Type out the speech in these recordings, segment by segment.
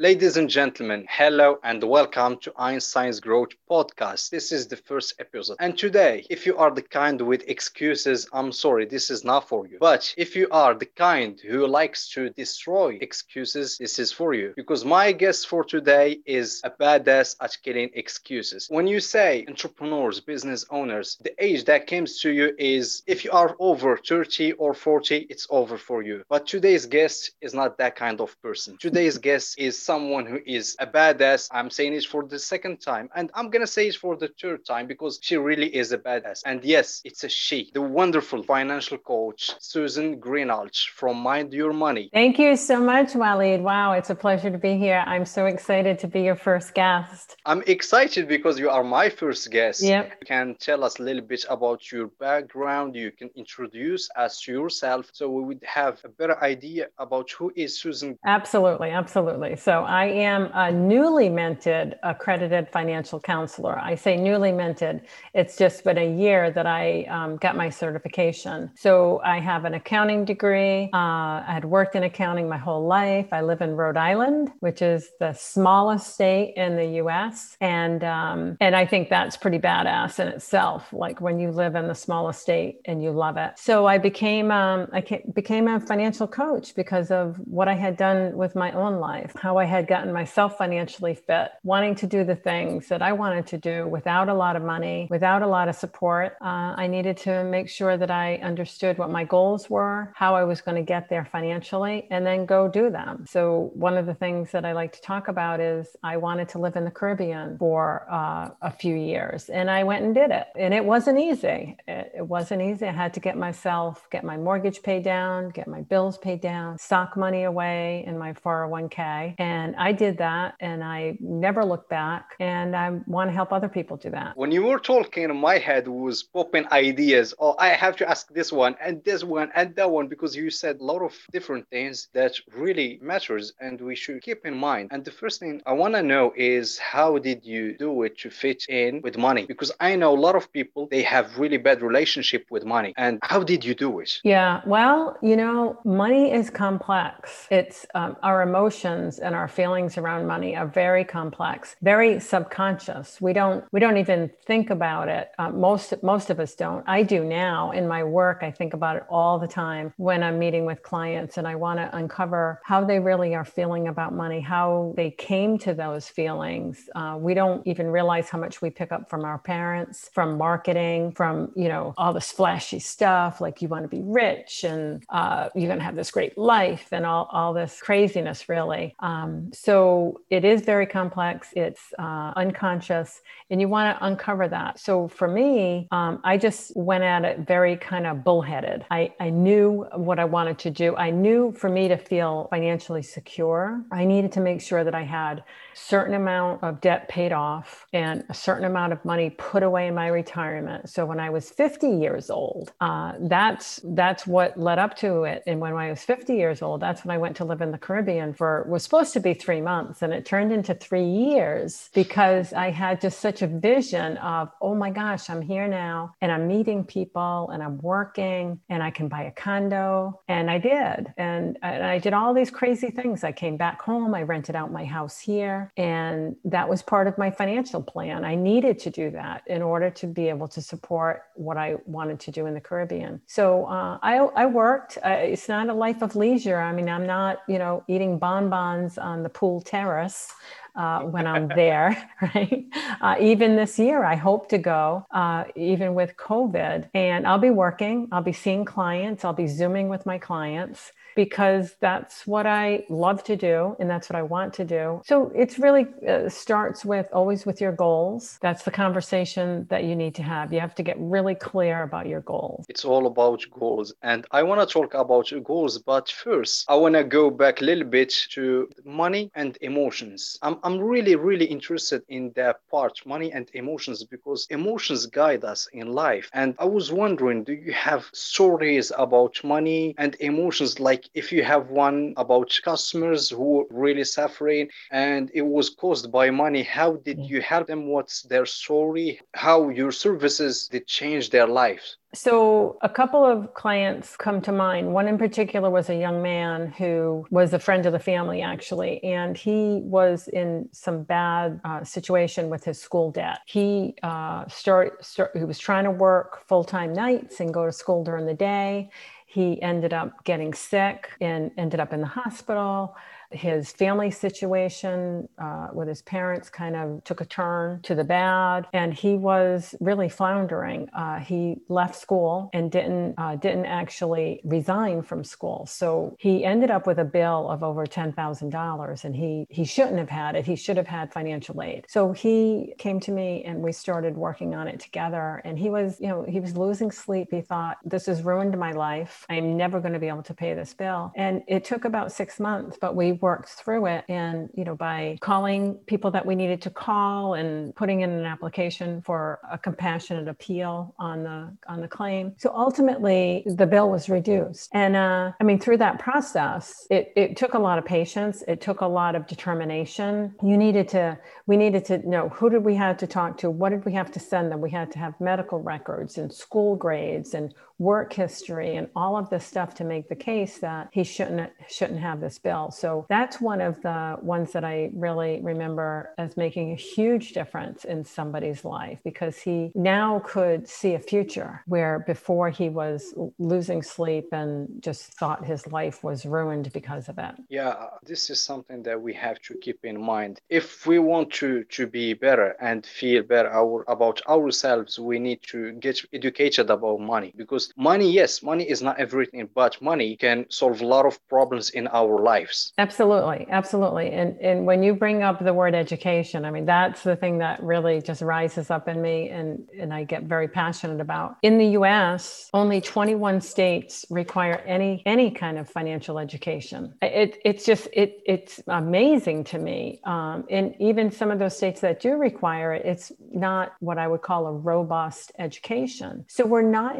Ladies and gentlemen, hello and welcome to Einstein's Growth Podcast. This is the first episode. And today, if you are the kind with excuses, I'm sorry, this is not for you. But if you are the kind who likes to destroy excuses, this is for you. Because my guest for today is a badass at killing excuses. When you say entrepreneurs, business owners, the age that comes to you is if you are over 30 or 40, it's over for you. But today's guest is not that kind of person. Today's guest is someone who is a badass. I'm saying it for the second time, and I'm gonna say it for the third time because she really is a badass. And yes, it's a she, the wonderful financial coach Susan Greenhalgh from Mind Your Money. Thank you so much, Walid. Wow, it's a pleasure to be here. I'm so excited to be your first guest. I'm excited because you are my first guest. Yep. You can tell us a little bit about your background. You can introduce us to yourself so we would have a better idea about who is Susan. Absolutely, absolutely. So I am a newly minted accredited financial counselor. I say newly minted, it's just been a year that I um, got my certification. So I have an accounting degree. Uh, I had worked in accounting my whole life. I live in Rhode Island, which is the smallest state in the US. And, um, and I think that's pretty badass in itself, like when you live in the smallest state and you love it. So I became, um, I became a financial coach because of what I had done with my own life, how I had gotten myself financially fit, wanting to do the things that I wanted to do without a lot of money, without a lot of support. Uh, I needed to make sure that I understood what my goals were, how I was going to get there financially, and then go do them. So, one of the things that I like to talk about is I wanted to live in the Caribbean for uh, a few years, and I went and did it. And it wasn't easy. It, it wasn't easy. I had to get myself, get my mortgage paid down, get my bills paid down, sock money away in my 401k. And I did that and I never looked back. And I want to help other people do that. When you were talking, my head was popping ideas. Oh, I have to ask this one and this one and that one because you said a lot of different things that really matters and we should keep in mind. And the first thing I want to know is how did you do it to fit in with money? Because I know a lot of people they have really bad relationship with money. And how did you do it? Yeah, well, you know, money is complex. It's um, our emotions and our feelings around money are very complex, very subconscious. We don't we don't even think about it. Uh, most most of us don't. I do now in my work. I think about it all the time when I'm meeting with clients, and I want to uncover how they really are feeling about money, how they came to those feelings. Uh, we don't even realize how much we pick up from our parents, from marketing, from you know all this flashy stuff like you want to be rich and uh, you're going to have this great life and all all this craziness really. Um, so it is very complex. It's uh, unconscious, and you want to uncover that. So for me, um, I just went at it very kind of bullheaded. I, I knew what I wanted to do. I knew for me to feel financially secure, I needed to make sure that I had certain amount of debt paid off and a certain amount of money put away in my retirement. So when I was 50 years old, uh, that's that's what led up to it. And when I was 50 years old, that's when I went to live in the Caribbean for was supposed to be three months, and it turned into three years because I had just such a vision of, oh my gosh, I'm here now, and I'm meeting people, and I'm working, and I can buy a condo, and I did, and, and I did all these crazy things. I came back home, I rented out my house here, and that was part of my financial plan. I needed to do that in order to be able to support what I wanted to do in the Caribbean. So uh, I, I worked. Uh, it's not a life of leisure. I mean, I'm not, you know, eating bonbons on the pool terrace. Uh, when I'm there, right? Uh, even this year, I hope to go, uh, even with COVID. And I'll be working, I'll be seeing clients, I'll be Zooming with my clients because that's what I love to do and that's what I want to do. So it's really uh, starts with always with your goals. That's the conversation that you need to have. You have to get really clear about your goals. It's all about goals. And I want to talk about goals, but first, I want to go back a little bit to money and emotions. I'm, I'm really, really interested in that part, money and emotions, because emotions guide us in life. And I was wondering, do you have stories about money and emotions like like if you have one about customers who really suffering and it was caused by money, how did you help them? What's their story? How your services did change their lives? So, a couple of clients come to mind. One in particular was a young man who was a friend of the family, actually, and he was in some bad uh, situation with his school debt. He uh, start, start, he was trying to work full time nights and go to school during the day. He ended up getting sick and ended up in the hospital his family situation uh, with his parents kind of took a turn to the bad, and he was really floundering. Uh, he left school and didn't uh, didn't actually resign from school, so he ended up with a bill of over ten thousand dollars, and he he shouldn't have had it. He should have had financial aid. So he came to me, and we started working on it together. And he was, you know, he was losing sleep. He thought, "This has ruined my life. I'm never going to be able to pay this bill." And it took about six months, but we worked through it and you know by calling people that we needed to call and putting in an application for a compassionate appeal on the on the claim. So ultimately the bill was reduced. And uh, i mean through that process it, it took a lot of patience. It took a lot of determination. You needed to we needed to know who did we have to talk to? What did we have to send them? We had to have medical records and school grades and work history and all of this stuff to make the case that he shouldn't shouldn't have this bill. So that's one of the ones that I really remember as making a huge difference in somebody's life because he now could see a future where before he was losing sleep and just thought his life was ruined because of it. Yeah, uh, this is something that we have to keep in mind. If we want to to be better and feel better our, about ourselves, we need to get educated about money because money yes money is not everything but money can solve a lot of problems in our lives. Absolutely absolutely. And and when you bring up the word education i mean that's the thing that really just rises up in me and and i get very passionate about. In the us only 21 states require any any kind of financial education. It, it's just it it's amazing to me um, and even some of those states that do require it it's not what i would call a robust education. So we're not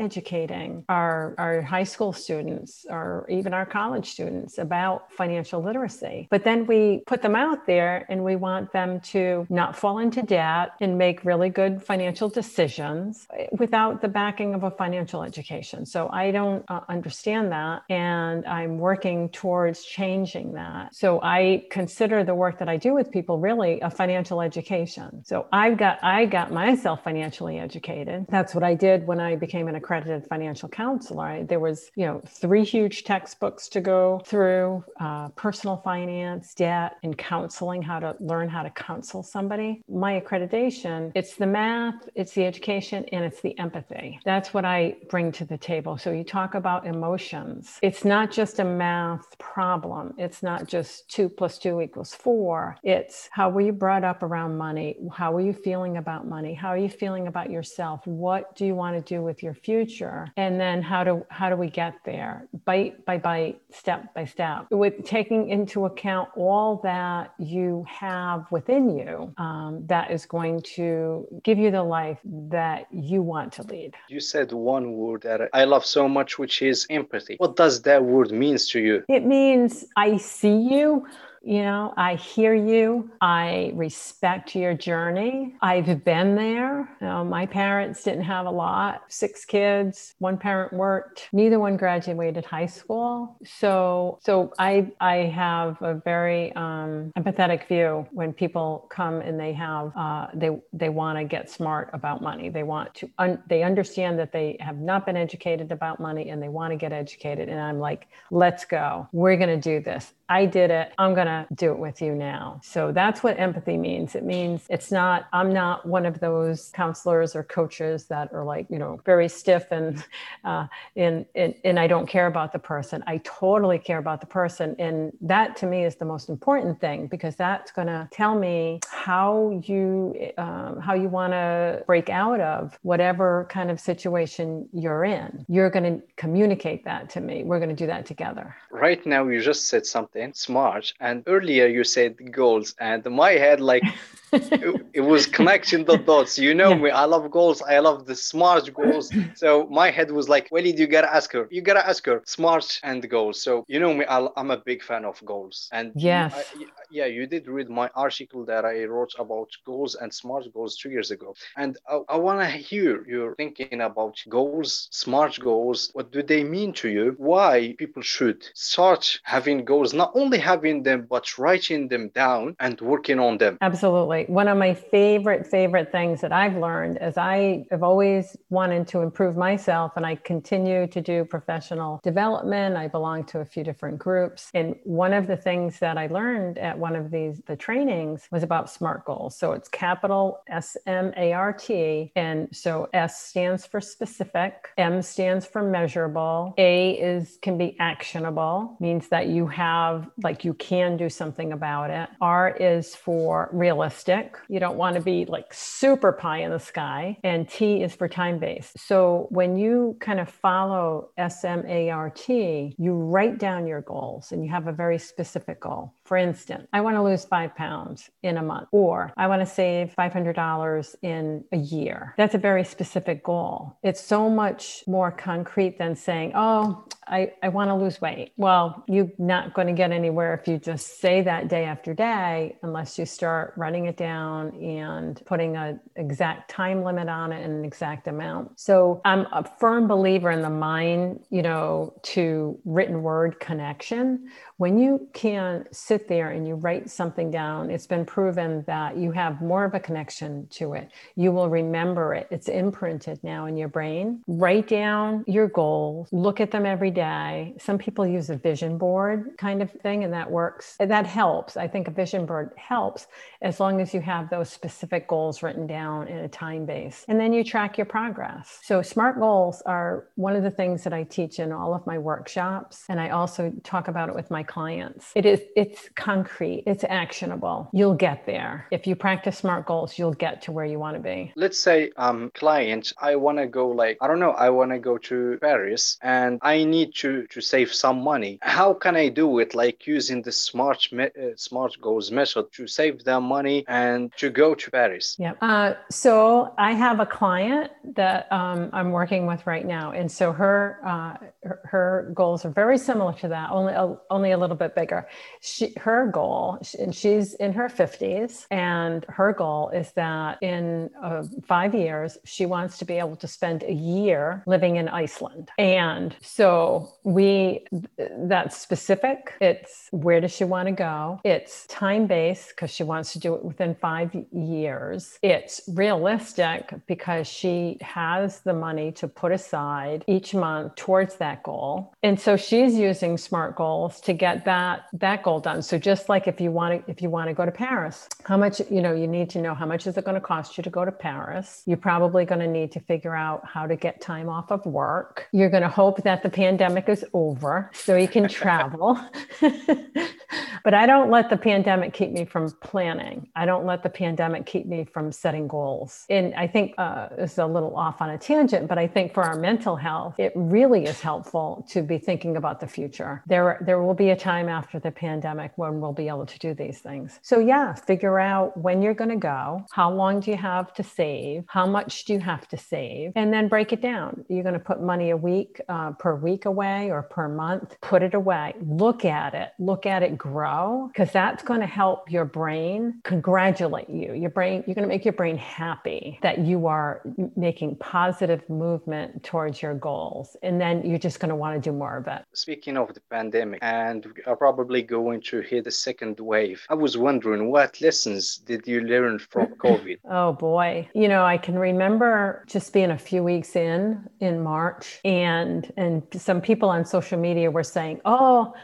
educating our, our high school students or even our college students about financial literacy. But then we put them out there and we want them to not fall into debt and make really good financial decisions without the backing of a financial education. So I don't uh, understand that. And I'm working towards changing that. So I consider the work that I do with people really a financial education. So I've got, I got myself financially educated. That's what I did when I became an accredited financial financial counselor. There was, you know, three huge textbooks to go through: uh, personal finance, debt, and counseling. How to learn how to counsel somebody. My accreditation: it's the math, it's the education, and it's the empathy. That's what I bring to the table. So you talk about emotions. It's not just a math problem. It's not just two plus two equals four. It's how were you brought up around money? How are you feeling about money? How are you feeling about yourself? What do you want to do with your future? And then how do how do we get there? Bite by bite step by step. With taking into account all that you have within you um, that is going to give you the life that you want to lead. You said one word that i love so much which is empathy. What does that word means to you? It means i see you you know, I hear you. I respect your journey. I've been there. My parents didn't have a lot, six kids. One parent worked. Neither one graduated high school. So, so I, I have a very um, empathetic view when people come and they have, uh, they, they want to get smart about money. They want to, un- they understand that they have not been educated about money and they want to get educated. And I'm like, let's go. We're going to do this. I did it. I'm going to do it with you now. So that's what empathy means. It means it's not, I'm not one of those counselors or coaches that are like, you know, very stiff and, uh, and, and, and I don't care about the person. I totally care about the person. And that to me is the most important thing because that's going to tell me how you, um, how you want to break out of whatever kind of situation you're in. You're going to communicate that to me. We're going to do that together. Right now, you just said something smart and earlier you said goals and my head like it, it, was connecting the dots. You know yeah. me. I love goals. I love the smart goals. So my head was like, well, you gotta ask her. You gotta ask her. Smart and goals. So you know me. I, am a big fan of goals. And yes, I, yeah, you did read my article that I wrote about goals and smart goals two years ago. And I, I want to hear your thinking about goals, smart goals. What do they mean to you? Why people should start having goals, not only having them, but writing them down and working on them. Absolutely. One of my favorite, favorite things that I've learned is I have always wanted to improve myself and I continue to do professional development. I belong to a few different groups. And one of the things that I learned at one of these, the trainings was about SMART goals. So it's capital S M A R T. And so S stands for specific, M stands for measurable, A is can be actionable, means that you have like you can do something about it. R is for realistic. You don't want to be like super pie in the sky. And T is for time based. So when you kind of follow SMART, you write down your goals and you have a very specific goal. For instance, I want to lose five pounds in a month, or I want to save $500 in a year. That's a very specific goal. It's so much more concrete than saying, oh, I, I want to lose weight. Well, you're not going to get anywhere if you just say that day after day, unless you start writing it down and putting an exact time limit on it and an exact amount. So I'm a firm believer in the mind, you know, to written word connection when you can sit there and you write something down, it's been proven that you have more of a connection to it. You will remember it. It's imprinted now in your brain. Write down your goals, look at them every day. Some people use a vision board kind of thing, and that works. That helps. I think a vision board helps as long as you have those specific goals written down in a time base. And then you track your progress. So, SMART goals are one of the things that I teach in all of my workshops. And I also talk about it with my clients. It is it's concrete, it's actionable. You'll get there. If you practice smart goals, you'll get to where you want to be. Let's say um client, I want to go like I don't know, I want to go to Paris and I need to to save some money. How can I do it like using the smart me- uh, smart goals method to save them money and to go to Paris? Yeah. Uh, so I have a client that um, I'm working with right now, and so her, uh, her, her goals are very similar to that. Only a, only a little bit bigger. She, her goal, and she's in her 50s, and her goal is that in uh, five years, she wants to be able to spend a year living in Iceland. And so we, that's specific. It's where does she want to go? It's time based because she wants to do it within five years. It's realistic because she has the money to put aside each month towards that goal. And so she's using SMART goals to get that that goal done so just like if you want to if you want to go to paris how much you know you need to know how much is it going to cost you to go to paris. You're probably going to need to figure out how to get time off of work. You're going to hope that the pandemic is over so you can travel but I don't let the pandemic keep me from planning. I don't let the pandemic keep me from setting goals. And I think uh, is a little off on a tangent, but I think for our mental health, it really is helpful to be thinking about the future. There, there will be a time after the pandemic when we'll be able to do these things. So yeah, figure out when you're going to go. How long do you have to save? How much do you have to save? And then break it down. You're going to put money a week uh, per week away or per month. Put it away. Look at it. Look at it grow grow because that's going to help your brain congratulate you. Your brain, you're going to make your brain happy that you are making positive movement towards your goals. And then you're just going to want to do more of it. Speaking of the pandemic, and are probably going to hit a second wave, I was wondering what lessons did you learn from COVID? oh boy. You know, I can remember just being a few weeks in in March and and some people on social media were saying, "Oh,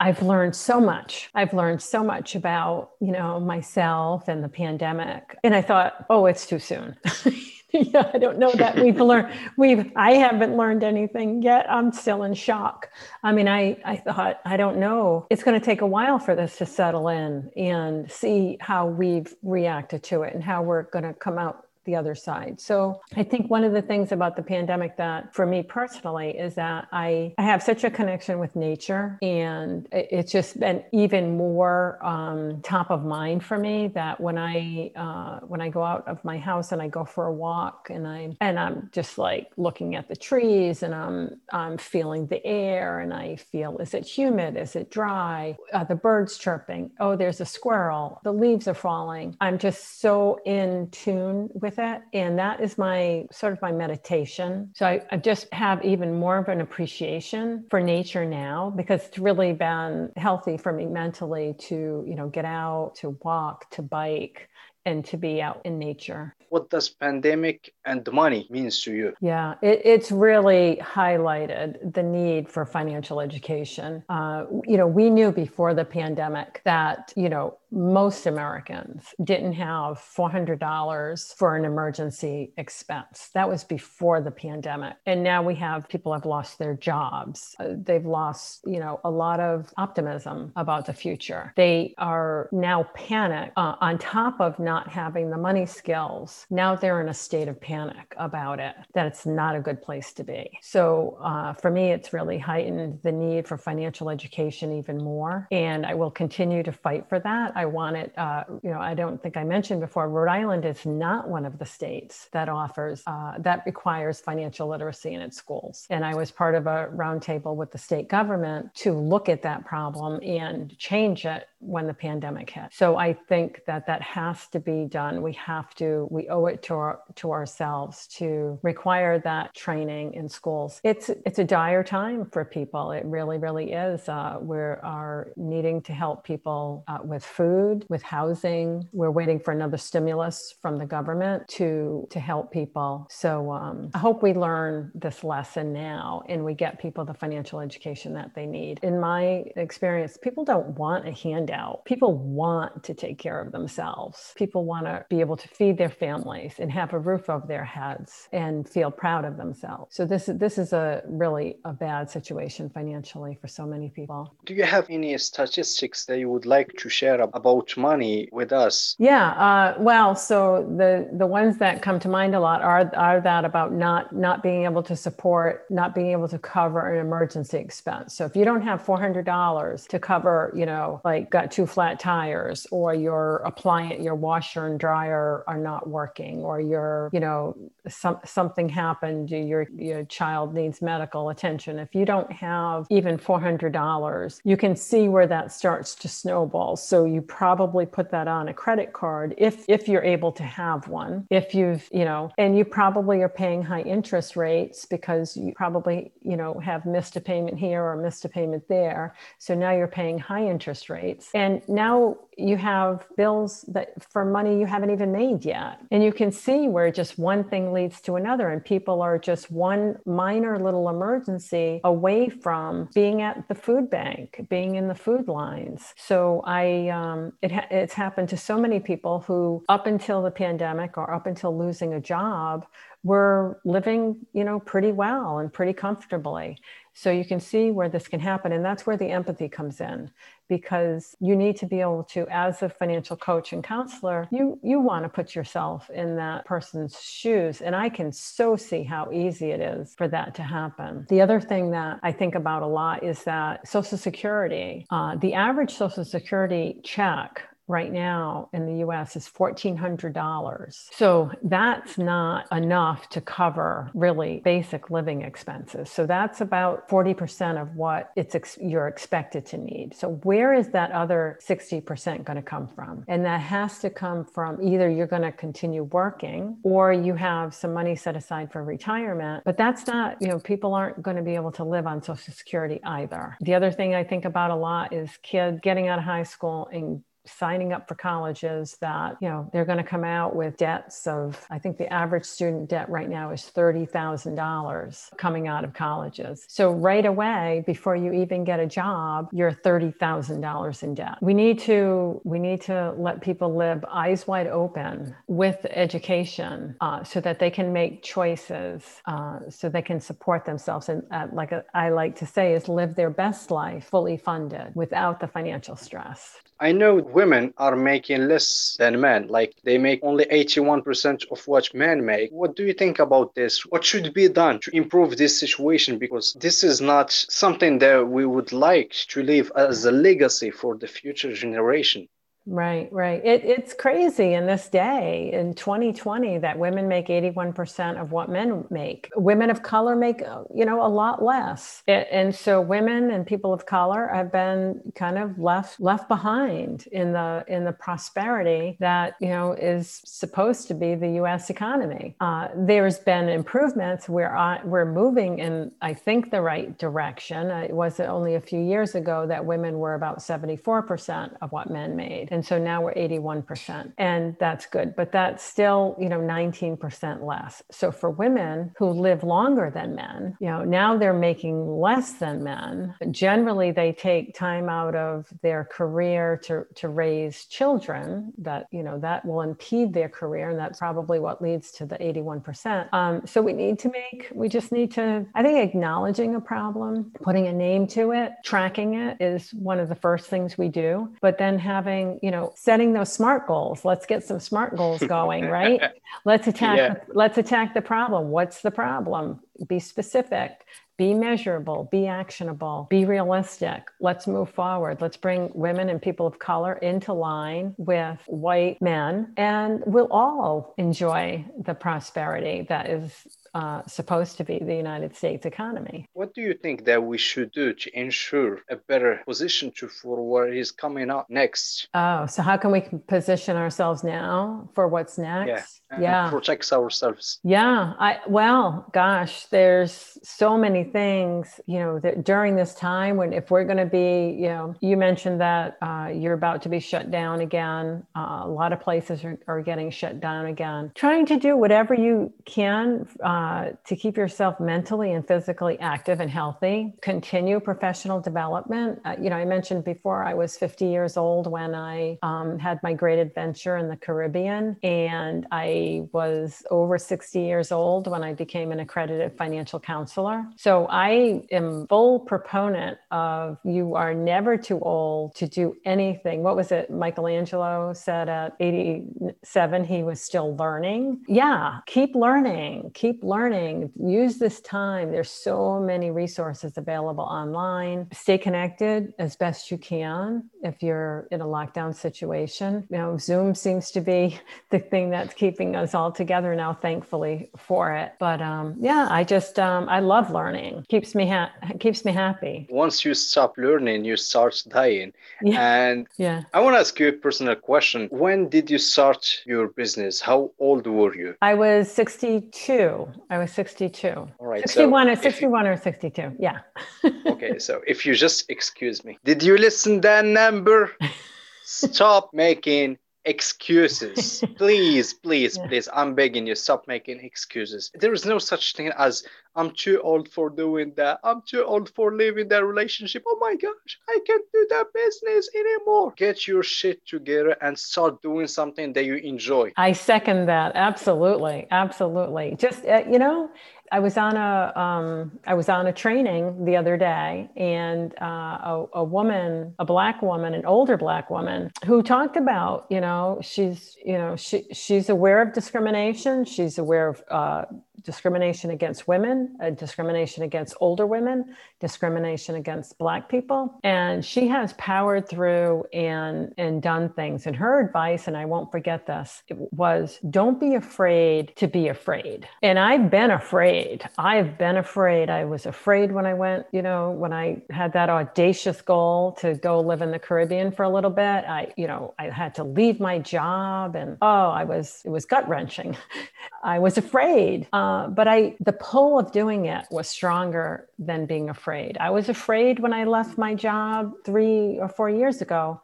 I've learned so much. I've learned so much about, you know, myself and the pandemic. And I thought, oh, it's too soon. yeah, I don't know that we've learned we've I haven't learned anything yet. I'm still in shock. I mean, I I thought I don't know. It's going to take a while for this to settle in and see how we've reacted to it and how we're going to come out the other side. So I think one of the things about the pandemic that for me personally is that I, I have such a connection with nature and it's just been even more um, top of mind for me that when I uh, when I go out of my house and I go for a walk and I and I'm just like looking at the trees and I'm I'm feeling the air and I feel is it humid? Is it dry? Uh, the birds chirping. Oh there's a squirrel. The leaves are falling. I'm just so in tune with it and that is my sort of my meditation. So I, I just have even more of an appreciation for nature now because it's really been healthy for me mentally to you know get out to walk to bike and to be out in nature. What does pandemic and money means to you? Yeah it, it's really highlighted the need for financial education. Uh, you know we knew before the pandemic that you know most Americans didn't have $400 for an emergency expense. That was before the pandemic. And now we have people have lost their jobs. Uh, they've lost, you know, a lot of optimism about the future. They are now panicked uh, on top of not having the money skills. Now they're in a state of panic about it, that it's not a good place to be. So uh, for me, it's really heightened the need for financial education even more. And I will continue to fight for that. I want it, uh, you know, I don't think I mentioned before, Rhode Island is not one of the states that offers, uh, that requires financial literacy in its schools. And I was part of a roundtable with the state government to look at that problem and change it when the pandemic hit. So I think that that has to be done. We have to, we owe it to our, to ourselves to require that training in schools. It's, it's a dire time for people. It really, really is. Uh, we are needing to help people uh, with food with housing. We're waiting for another stimulus from the government to to help people. So um, I hope we learn this lesson now and we get people the financial education that they need. In my experience, people don't want a handout. People want to take care of themselves. People want to be able to feed their families and have a roof over their heads and feel proud of themselves. So this this is a really a bad situation financially for so many people. Do you have any statistics that you would like to share about money with us? Yeah, uh, well, so the the ones that come to mind a lot are are that about not not being able to support, not being able to cover an emergency expense. So if you don't have four hundred dollars to cover, you know, like got two flat tires, or your appliance, your washer and dryer are not working, or your, you know, some something happened, your your child needs medical attention. If you don't have even four hundred dollars, you can see where that starts to snowball. So you probably put that on a credit card if if you're able to have one. If you've, you know, and you probably are paying high interest rates because you probably, you know, have missed a payment here or missed a payment there. So now you're paying high interest rates. And now you have bills that for money you haven't even made yet. And you can see where just one thing leads to another and people are just one minor little emergency away from being at the food bank, being in the food lines. So I um, it ha- it's happened to so many people who, up until the pandemic or up until losing a job, were living, you know, pretty well and pretty comfortably. So you can see where this can happen, and that's where the empathy comes in, because you need to be able to, as a financial coach and counselor, you you want to put yourself in that person's shoes, and I can so see how easy it is for that to happen. The other thing that I think about a lot is that Social Security, uh, the average Social Security check right now in the US is $1,400. So that's not enough to cover really basic living expenses. So that's about 40% of what it's ex- you're expected to need. So where is that other 60% going to come from? And that has to come from either you're going to continue working or you have some money set aside for retirement. But that's not, you know, people aren't going to be able to live on Social Security either. The other thing I think about a lot is kids getting out of high school and signing up for colleges that, you know, they're going to come out with debts of, I think the average student debt right now is $30,000 coming out of colleges. So right away, before you even get a job, you're $30,000 in debt. We need to, we need to let people live eyes wide open with education uh, so that they can make choices, uh, so they can support themselves. And uh, like I like to say is live their best life fully funded without the financial stress. I know women are making less than men, like they make only 81% of what men make. What do you think about this? What should be done to improve this situation? Because this is not something that we would like to leave as a legacy for the future generation. Right, right. It, it's crazy in this day in 2020 that women make 81% of what men make. Women of color make, you know, a lot less. It, and so women and people of color have been kind of left left behind in the in the prosperity that, you know, is supposed to be the US economy. Uh, there's been improvements. We're uh, we're moving in I think the right direction. Uh, it was only a few years ago that women were about 74% of what men made. And so now we're 81%. And that's good. But that's still, you know, 19% less. So for women who live longer than men, you know, now they're making less than men. Generally, they take time out of their career to, to raise children that, you know, that will impede their career. And that's probably what leads to the 81%. Um, so we need to make, we just need to, I think acknowledging a problem, putting a name to it, tracking it is one of the first things we do. But then having, you know, setting those smart goals. Let's get some smart goals going, right? let's attack yeah. let's attack the problem. What's the problem? Be specific, be measurable, be actionable, be realistic. Let's move forward. Let's bring women and people of color into line with white men, and we'll all enjoy the prosperity that is uh, supposed to be the United States economy. What do you think that we should do to ensure a better position to for what is coming up next? Oh, so how can we position ourselves now for what's next? Yeah, yeah. protect ourselves. Yeah, I well, gosh, there's so many things. You know, that during this time when if we're going to be, you know, you mentioned that uh, you're about to be shut down again. Uh, a lot of places are, are getting shut down again. Trying to do whatever you can. Uh, uh, to keep yourself mentally and physically active and healthy. Continue professional development. Uh, you know, I mentioned before I was 50 years old when I um, had my great adventure in the Caribbean, and I was over 60 years old when I became an accredited financial counselor. So I am full proponent of you are never too old to do anything. What was it? Michelangelo said at 87 he was still learning. Yeah, keep learning, keep learning. Use this time. There's so many resources available online. Stay connected as best you can if you're in a lockdown situation. You know, Zoom seems to be the thing that's keeping us all together now, thankfully for it. But um, yeah, I just um, I love learning. Keeps me ha- keeps me happy. Once you stop learning, you start dying. Yeah. And yeah, I want to ask you a personal question. When did you start your business? How old were you? I was 62. I was 62. All right. 61 so or 61 you, or 62. Yeah. okay. So if you just excuse me, did you listen that number? Stop making excuses. please, please, yeah. please. I'm begging you, stop making excuses. There is no such thing as I'm too old for doing that. I'm too old for living that relationship. Oh my gosh, I can't do that business anymore. Get your shit together and start doing something that you enjoy. I second that. Absolutely. Absolutely. Just, uh, you know, I was on a um, I was on a training the other day, and uh, a, a, woman, a black woman, an older black woman, who talked about you know she's you know she she's aware of discrimination, she's aware of uh, discrimination against women, uh, discrimination against older women, discrimination against black people, and she has powered through and and done things. And her advice, and I won't forget this, was don't be afraid to be afraid. And I've been afraid. I've been afraid. I was afraid when I went, you know, when I had that audacious goal to go live in the Caribbean for a little bit. I, you know, I had to leave my job, and oh, I was it was gut wrenching. I was afraid. Um, uh, but I, the pull of doing it was stronger than being afraid. I was afraid when I left my job three or four years ago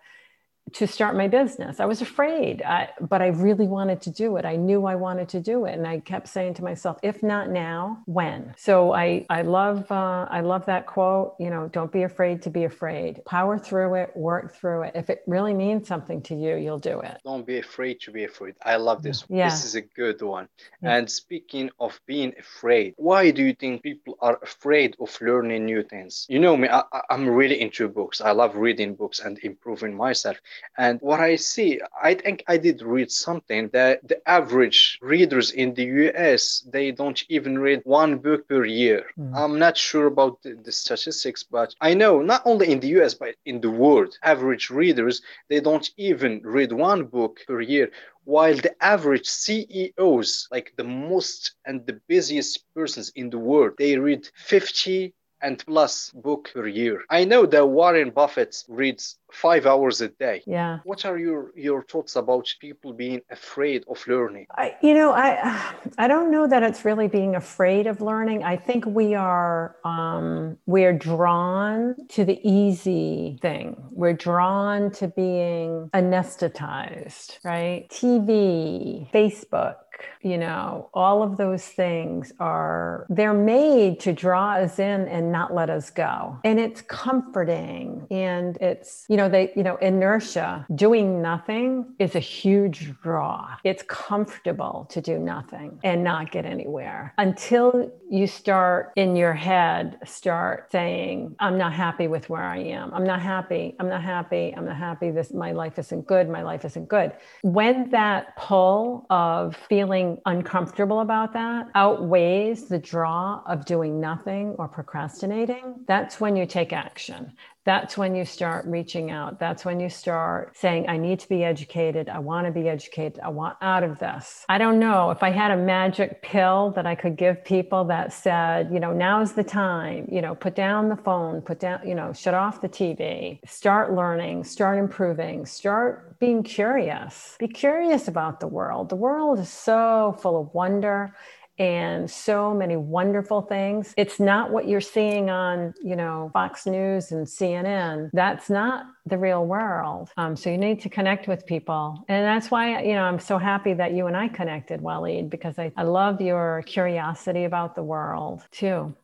to start my business. I was afraid, I, but I really wanted to do it. I knew I wanted to do it, and I kept saying to myself, "If not now, when?" So I I love uh, I love that quote. You know, don't be afraid to be afraid. Power through it, work through it. If it really means something to you, you'll do it. Don't be afraid to be afraid. I love this. Yeah. This is a good one. Yeah. And speaking of being afraid, why do you think people are afraid of learning new things? You know me, I, I'm really into books. I love reading books and improving myself. And what I see, I think I did read something that the average readers in the US, they don't even read one book per year. Mm. I'm not sure about the, the, statistics, but I know not only in the US, but in the world, average readers, they don't even read one book per year while the average CEOs, like the most and the busiest persons in the world, they read 50 and plus book per year. I know that Warren Buffett reads five hours a day. Yeah. What are your your thoughts about people being afraid of learning? I, you know, I I don't know that it's really being afraid of learning. I think we are um, we're drawn to the easy thing. We're drawn to being anesthetized, right? TV, Facebook, you know all of those things are they're made to draw us in and not let us go. And it's comforting and it's you know they you know inertia doing nothing is a huge draw. It's comfortable to do nothing and not get anywhere until you start in your head start saying i'm not happy with where i am. I'm not happy. I'm not happy. I'm not happy. This my life isn't good. My life isn't good. When that pull of feeling feeling uncomfortable about that outweighs the draw of doing nothing or procrastinating, that's when you take action. That's when you start reaching out. That's when you start saying, I need to be educated. I want to be educated. I want out of this. I don't know if I had a magic pill that I could give people that said, you know, now's the time, you know, put down the phone, put down, you know, shut off the TV, start learning, start improving, start being curious. Be curious about the world. The world is so full of wonder and so many wonderful things. It's not what you're seeing on, you know, Fox News and CNN. That's not the real world. Um, so you need to connect with people. And that's why, you know, I'm so happy that you and I connected, Waleed, because I, I love your curiosity about the world too.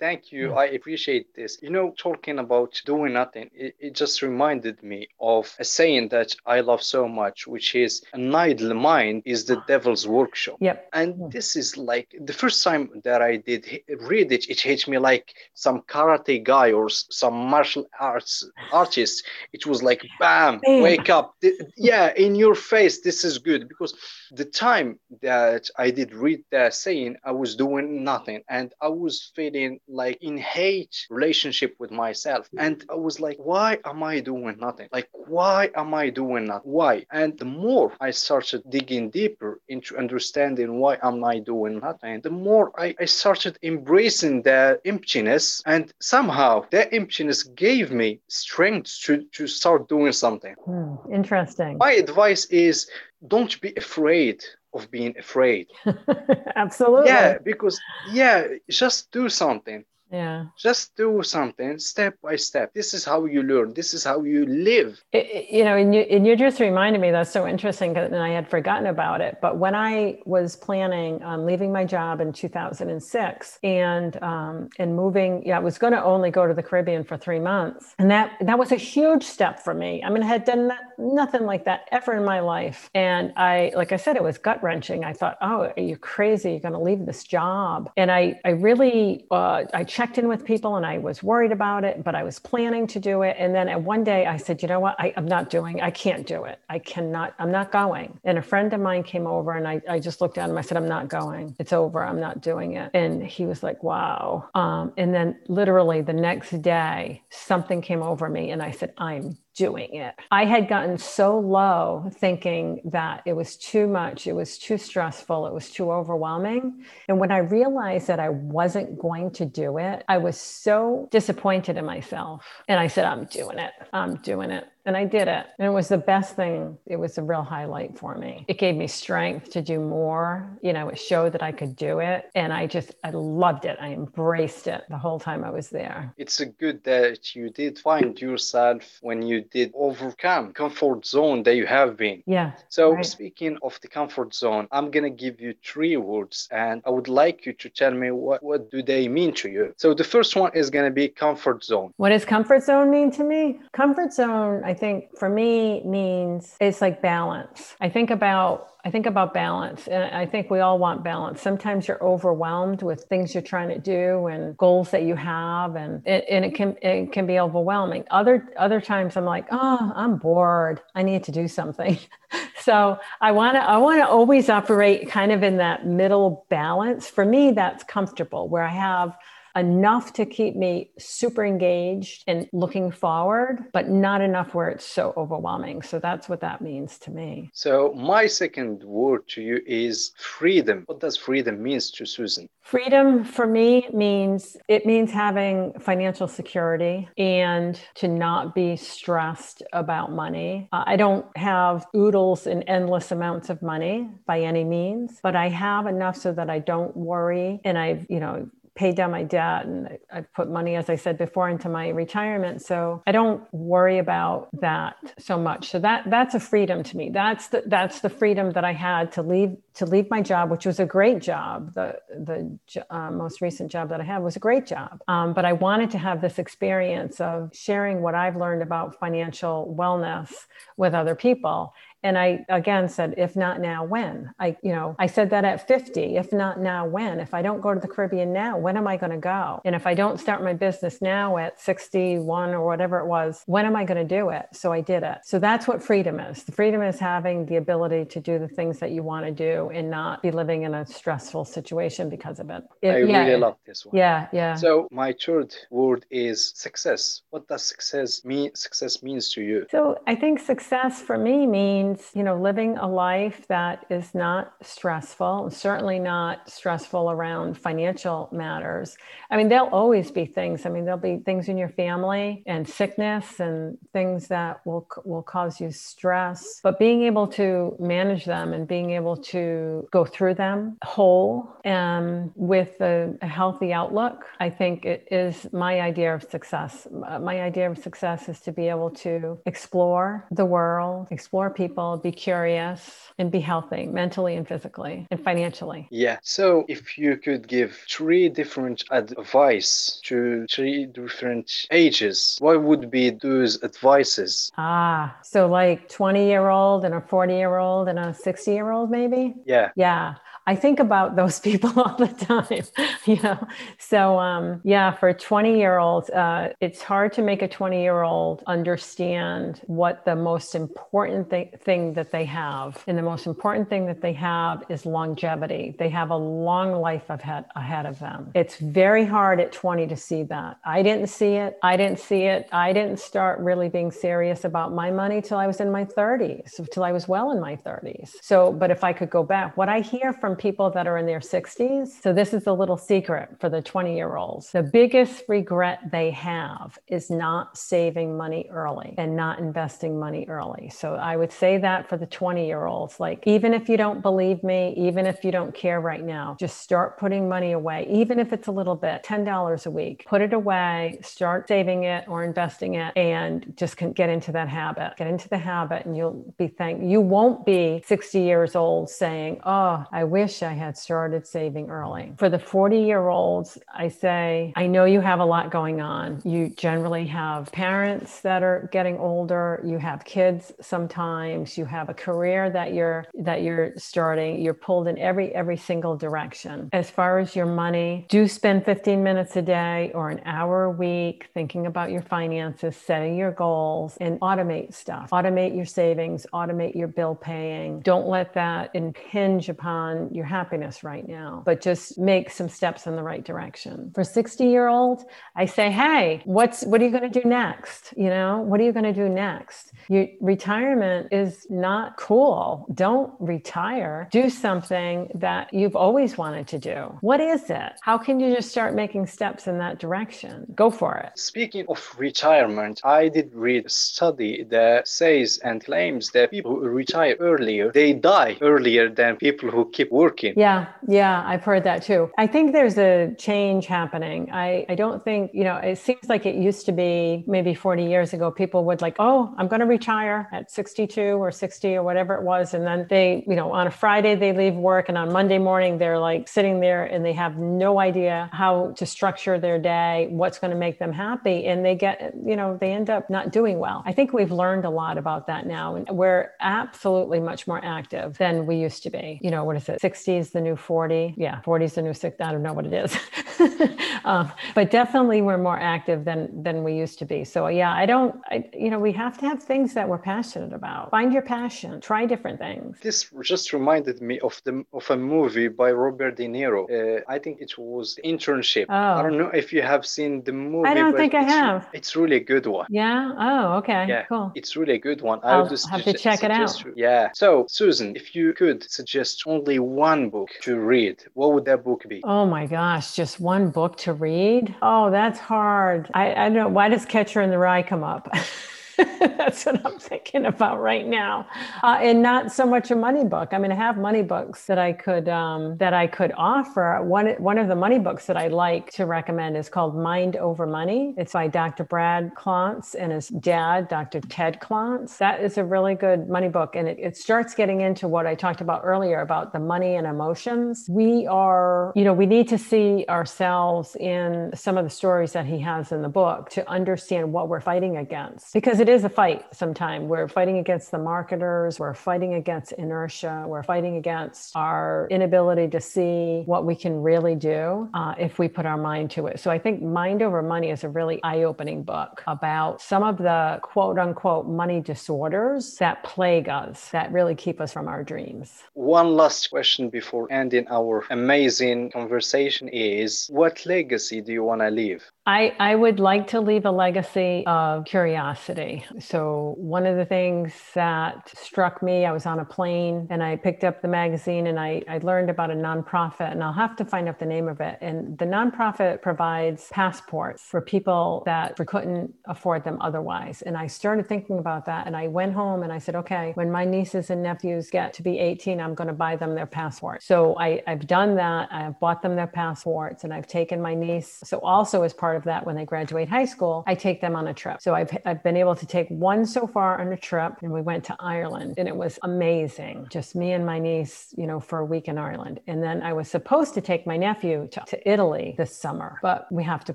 Thank you. I appreciate this. You know, talking about doing nothing, it, it, just reminded me of a saying that I love so much, which is an idle mind is the devil's workshop. Yep. And hmm. this is like the first time that I did read it, it hit me like some karate guy or some martial arts artist. It was like, bam, bam. wake up. Yeah, in your face. This is good because the time that I did read that saying, I was doing nothing and I was feeling like in hate relationship with myself. And I was like, why am I doing nothing? Like, why am I doing that? Why? And the more I started digging deeper into understanding why am I doing nothing, the more I, I started embracing that emptiness. And somehow that emptiness gave me strength to, to start doing something. Hmm, interesting. My advice is don't be afraid of being afraid. Absolutely. Yeah, because yeah, just do something yeah. Just do something step by step. This is how you learn. This is how you live. It, you know and you, and you just reminded me that's so interesting and i had forgotten about it but when i was planning on leaving my job in 2006 and um, and moving yeah i was going to only go to the caribbean for three months and that that was a huge step for me. I mean i had done that, nothing like that ever in my life and i like i said it was gut wrenching i thought oh are you crazy? You're going to leave this job? And i i really uh, i checked in with people and I was worried about it, but I was planning to do it. And then at one day I said, you know what? I, am not doing, I can't do it. I cannot, I'm not going. And a friend of mine came over and I, I just looked at him. I said, I'm not going. It's over. I'm not doing it. And he was like, wow. Um, and then literally the next day, something came over me and I said, I'm doing it. I had gotten so low thinking that it was too much, it was too stressful, it was too overwhelming. And when I realized that I wasn't going to do it, I was so disappointed in myself. And I said, I'm doing it. I'm doing it and I did it. And it was the best thing. It was a real highlight for me. It gave me strength to do more. You know, it showed that I could do it. And I just, I loved it. I embraced it the whole time I was there. It's a good that you did find yourself when you did overcome comfort zone that you have been. Yeah. So right. speaking of the comfort zone, I'm going to give you three words and I would like you to tell me what, what do they mean to you. So the first one is going to be comfort zone. What does comfort zone mean to me? Comfort zone, I think for me means it's like balance. I think about I think about balance, and I think we all want balance. Sometimes you're overwhelmed with things you're trying to do and goals that you have, and it, and it can it can be overwhelming. Other other times, I'm like, oh, I'm bored. I need to do something. so I want to I want to always operate kind of in that middle balance. For me, that's comfortable, where I have enough to keep me super engaged and looking forward, but not enough where it's so overwhelming. So that's what that means to me. So my second word to you is freedom. What does freedom means to Susan? Freedom for me means it means having financial security and to not be stressed about money. Uh, I don't have oodles and endless amounts of money by any means, but I have enough so that I don't worry and I've, you know, paid down my debt and I've put money, as I said before, into my retirement. So I don't worry about that so much. So that that's a freedom to me. That's the that's the freedom that I had to leave to leave my job, which was a great job. The the uh, most recent job that I had was a great job. Um, but I wanted to have this experience of sharing what I've learned about financial wellness with other people and I again said, if not now, when? I, you know, I said that at 50, if not now, when? If I don't go to the Caribbean now, when am I going to go? And if I don't start my business now at 61 or whatever it was, when am I going to do it? So I did it. So that's what freedom is. The freedom is having the ability to do the things that you want to do and not be living in a stressful situation because of it. it I yeah, really love this one. Yeah, yeah. So my third word is success. What does success mean? Success means to you? So I think success for me means means, you know, living a life that is not stressful, certainly not stressful around financial matters. I mean, there'll always be things. I mean, there'll be things in your family and sickness and things that will will cause you stress, but being able to manage them and being able to go through them whole and with a, a healthy outlook, I think it is my idea of success. My idea of success is to be able to explore the world, explore people people, be curious, and be healthy mentally and physically and financially. Yeah. So if you could give three different advice to three different ages, what would be those advices? Ah, so like 20 year old and a 40 year old and a 60 year old, maybe? Yeah. Yeah. I think about those people all the time, you know. So um, yeah, for 20 year olds, uh, it's hard to make a 20 year old understand what the most important th- thing that they have, and the most important thing that they have is longevity. They have a long life ahead ahead of them. It's very hard at 20 to see that. I didn't see it. I didn't see it. I didn't start really being serious about my money till I was in my 30s, till I was well in my 30s. So, but if I could go back, what I hear from people that are in their 60s. So, this is a little secret for the 20 year olds. The biggest regret they have is not saving money early and not investing money early. So, I would say that for the 20 year olds. Like, even if you don't believe me, even if you don't care right now, just start putting money away, even if it's a little bit $10 a week. Put it away, start saving it or investing it, and just get into that habit. Get into the habit, and you'll be thank you won't be 60 years old saying, Oh, I wish wish I had started saving early. For the 40 year olds, I say, I know you have a lot going on. You generally have parents that are getting older, you have kids sometimes, you have a career that you're that you're starting, you're pulled in every every single direction. As far as your money, do spend 15 minutes a day or an hour a week thinking about your finances, setting your goals and automate stuff. Automate your savings, automate your bill paying. Don't let that impinge upon your happiness right now, mm-hmm. but just make some steps in the right direction. For 60 year old, I say, hey, what's what are you going to do next? You know, what are you going to do next? Your retirement is not cool. Don't retire. Do something that you've always wanted to do. What is it? How can you just start making steps in that direction? Go for it. Speaking of retirement, I did read a study that says and claims that people who retire earlier, they die earlier than people who keep working. Yeah, yeah, I've heard that too. I think there's a change happening. I, I don't think, you know, it seems like it used to be maybe 40 years ago, people would like, oh, I'm going to retire at 62 or 60 or whatever it was. And then they, you know, on a Friday, they leave work and on Monday morning, they're like sitting there and they have no idea how to structure their day, what's going to make them happy. And they get, you know, they end up not doing well. I think we've learned a lot about that now. And we're absolutely much more active than we used to be. You know, what is it? 60 is the new 40. Yeah, 40 is the new 60. I don't know what it is. um, but definitely we're more active than than we used to be. So yeah, I don't, I, you know, we have to have things that we're passionate about. Find your passion. Try different things. This just reminded me of the of a movie by Robert De Niro. Uh, I think it was Internship. Oh. I don't know if you have seen the movie. I don't think I have. It's really a good one. Yeah. Oh, okay. Yeah, Cool. it's really a good one. I'll would just have to check it out. you- Yeah. So, Susan, if you could suggest only one book to read, what would that book be? Oh my gosh, just one book to read? Oh, that's hard. I, I don't know. Why does Catcher in the Rye come up? that's what I'm thinking about right now. Uh, and not so much a money book. I mean, I have money books that I could um, that I could offer. One one of the money books that I like to recommend is called Mind Over Money. It's by Dr. Brad Klontz and his dad, Dr. Ted Klontz. That is a really good money book, and it, it starts getting into what I talked about earlier about the money and emotions. We are, you know, we need to see ourselves in some of the stories that he has in the book to understand what we're fighting against, because it is a fight. Sometimes we're fighting against the marketers, we're fighting against inertia, we're fighting against our inability to see what we can really do uh, if we put our mind to it. So I think Mind Over Money is a really eye-opening book about some of the quote unquote money disorders that plague us, that really keep us from our dreams. One last question before ending our amazing conversation is what legacy do you want to leave? I, I would like to leave a legacy of curiosity. So, one of the things that struck me, I was on a plane and I picked up the magazine and I, I learned about a nonprofit, and I'll have to find out the name of it. And the nonprofit provides passports for people that couldn't afford them otherwise. And I started thinking about that and I went home and I said, okay, when my nieces and nephews get to be 18, I'm going to buy them their passport. So, I, I've done that. I've bought them their passports and I've taken my niece. So, also as part of that, when they graduate high school, I take them on a trip. So I've, I've been able to take one so far on a trip, and we went to Ireland, and it was amazing. Just me and my niece, you know, for a week in Ireland. And then I was supposed to take my nephew to, to Italy this summer, but we have to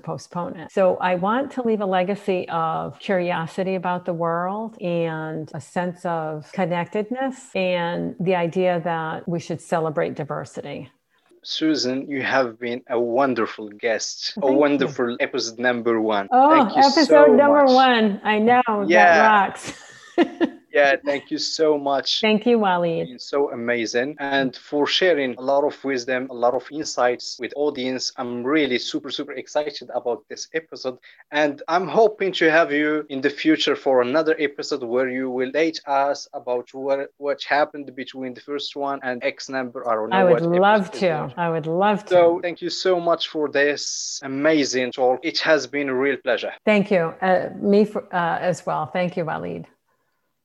postpone it. So I want to leave a legacy of curiosity about the world and a sense of connectedness and the idea that we should celebrate diversity. Susan, you have been a wonderful guest, a Thank you. wonderful episode number one. Oh, Thank you episode so number much. one. I know Yeah. that rocks. Yeah, thank you so much. Thank you, Waleed. been so amazing and for sharing a lot of wisdom a lot of insights with audience i'm really super super excited about this episode and i'm hoping to have you in the future for another episode where you will date us about what what happened between the first one and x number i don't know I would love to. I would love to. so thank you so much for this amazing talk it has been a real pleasure Thank you. Uh, me for, uh, as well. Thank you, Waleed.